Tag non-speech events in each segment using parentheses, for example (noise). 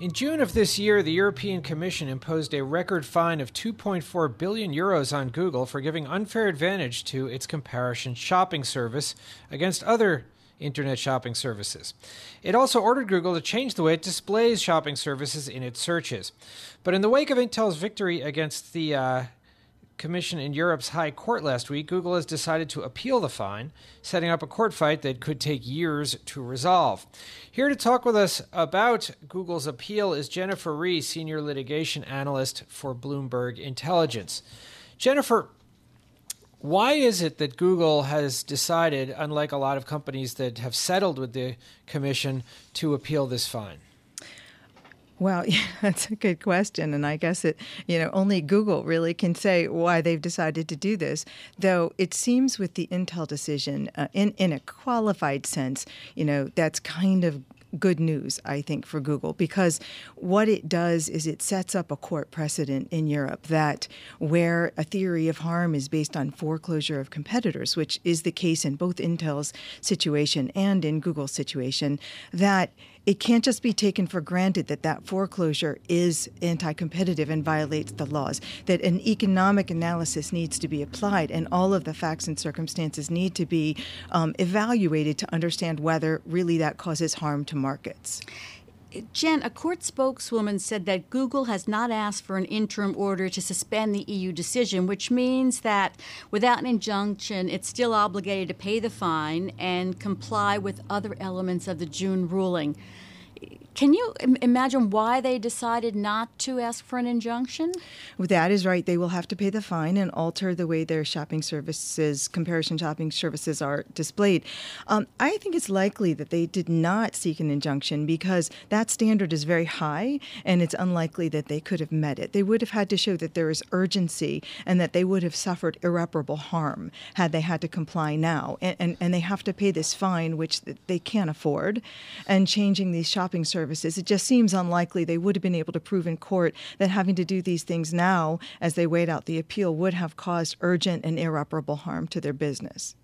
In June of this year, the European Commission imposed a record fine of 2.4 billion euros on Google for giving unfair advantage to its comparison shopping service against other internet shopping services. It also ordered Google to change the way it displays shopping services in its searches. But in the wake of Intel's victory against the uh, Commission in Europe's High Court last week, Google has decided to appeal the fine, setting up a court fight that could take years to resolve. Here to talk with us about Google's appeal is Jennifer Rie, Senior Litigation Analyst for Bloomberg Intelligence. Jennifer, why is it that Google has decided, unlike a lot of companies that have settled with the Commission, to appeal this fine? Well, (laughs) yeah, that's a good question, and I guess it you know only Google really can say why they've decided to do this. Though it seems with the Intel decision, uh, in in a qualified sense, you know that's kind of good news, I think, for Google because what it does is it sets up a court precedent in Europe that where a theory of harm is based on foreclosure of competitors, which is the case in both Intel's situation and in Google's situation, that it can't just be taken for granted that that foreclosure is anti-competitive and violates the laws that an economic analysis needs to be applied and all of the facts and circumstances need to be um, evaluated to understand whether really that causes harm to markets Jen, a court spokeswoman said that Google has not asked for an interim order to suspend the EU decision, which means that without an injunction, it's still obligated to pay the fine and comply with other elements of the June ruling. Can you imagine why they decided not to ask for an injunction? Well, that is right. They will have to pay the fine and alter the way their shopping services, comparison shopping services, are displayed. Um, I think it's likely that they did not seek an injunction because that standard is very high and it's unlikely that they could have met it. They would have had to show that there is urgency and that they would have suffered irreparable harm had they had to comply now. And, and, and they have to pay this fine, which they can't afford, and changing these shopping services services. It just seems unlikely they would have been able to prove in court that having to do these things now, as they wait out the appeal, would have caused urgent and irreparable harm to their business.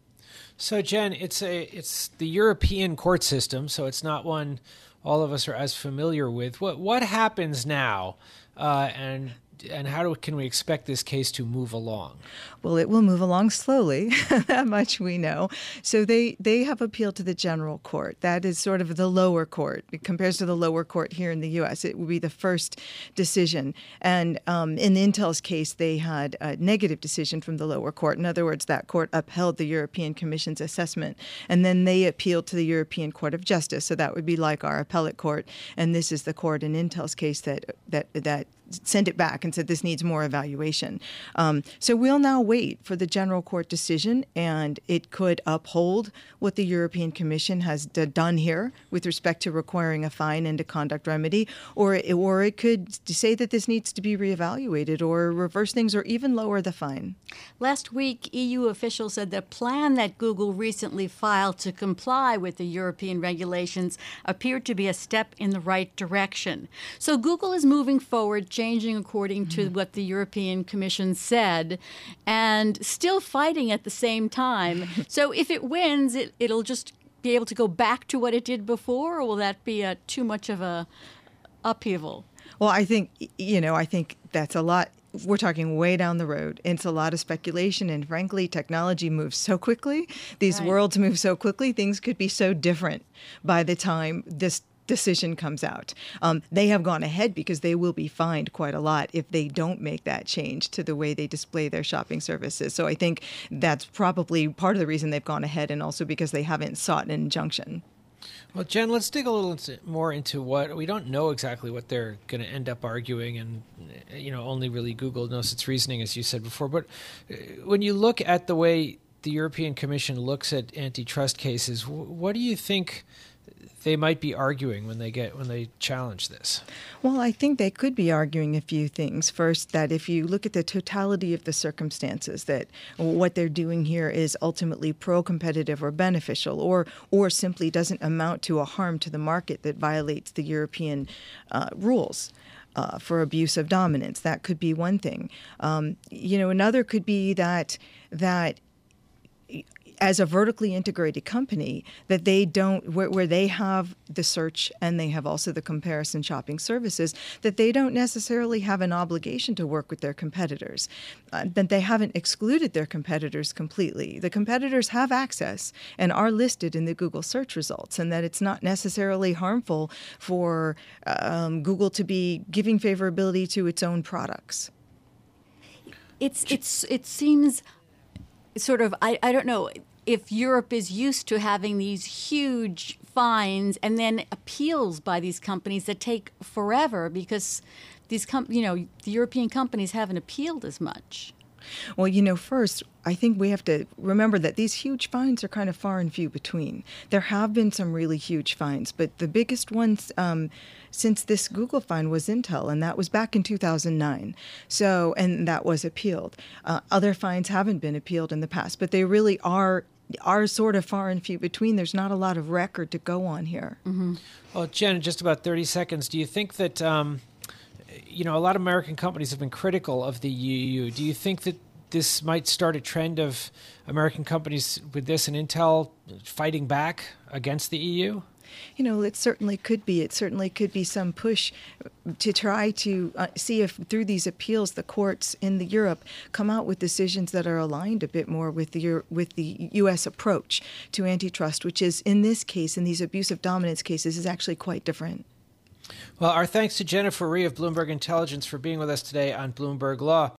So, Jen, it's a it's the European court system, so it's not one all of us are as familiar with. What what happens now, uh, and and how do, can we expect this case to move along? Well, it will move along slowly. (laughs) that much we know. So they they have appealed to the general court. That is sort of the lower court. It compares to the lower court here in the U.S. It would be the first decision. And um, in Intel's case, they had a negative decision from the lower court. In other words, that court upheld the European Commission's assessment, and then they appealed to the European Court of Justice. So that would be like our appellate court. And this is the court in Intel's case that that that sent it back and said this needs more evaluation. Um, so we'll now wait for the general court decision, and it could uphold what the European Commission has d- done here with respect to requiring a fine and a conduct remedy, or it, or it could say that this needs to be reevaluated, or reverse things, or even lower the fine. Last week, EU officials said the plan that Google recently filed to comply with the European regulations appeared to be a step in the right direction. So Google is moving forward changing according to mm-hmm. what the European Commission said, and still fighting at the same time. (laughs) so if it wins, it, it'll just be able to go back to what it did before, or will that be a, too much of a upheaval? Well, I think you know, I think that's a lot. We're talking way down the road. It's a lot of speculation, and frankly, technology moves so quickly. These right. worlds move so quickly. Things could be so different by the time this decision comes out. Um, they have gone ahead because they will be fined quite a lot if they don't make that change to the way they display their shopping services. So I think that's probably part of the reason they've gone ahead, and also because they haven't sought an injunction. Well, Jen, let's dig a little more into what we don't know exactly what they're going to end up arguing, and you know, only really Google knows its reasoning, as you said before. But uh, when you look at the way the European Commission looks at antitrust cases, what do you think they might be arguing when they get when they challenge this? Well, I think they could be arguing a few things. First, that if you look at the totality of the circumstances, that what they're doing here is ultimately pro-competitive or beneficial, or or simply doesn't amount to a harm to the market that violates the European uh, rules. Uh, for abuse of dominance, that could be one thing. Um, you know, another could be that that as a vertically integrated company that they don't where, where, they have the search and they have also the comparison shopping services that they don't necessarily have an obligation to work with their competitors. Uh, that they haven't excluded their competitors completely. The competitors have access and are listed in the google search results and that it's not necessarily harmful for um, google to be giving favorability to its own products. It's it's it seems sort of I, I don't know if Europe is used to having these huge fines and then appeals by these companies that take forever because these com- you know the European companies haven't appealed as much. Well, you know, first, I think we have to remember that these huge fines are kind of far and few between. There have been some really huge fines, but the biggest ones um, since this Google fine was Intel, and that was back in 2009. So, and that was appealed. Uh, other fines haven't been appealed in the past, but they really are are sort of far and few between. There's not a lot of record to go on here. Mm-hmm. Well, Jen, just about 30 seconds, do you think that? Um you know, a lot of American companies have been critical of the EU. Do you think that this might start a trend of American companies with this and Intel fighting back against the EU? You know, it certainly could be. It certainly could be some push to try to uh, see if through these appeals the courts in the Europe come out with decisions that are aligned a bit more with the with the U.S. approach to antitrust, which is in this case, in these abusive dominance cases, is actually quite different. Well, our thanks to Jennifer Rie of Bloomberg Intelligence for being with us today on Bloomberg Law.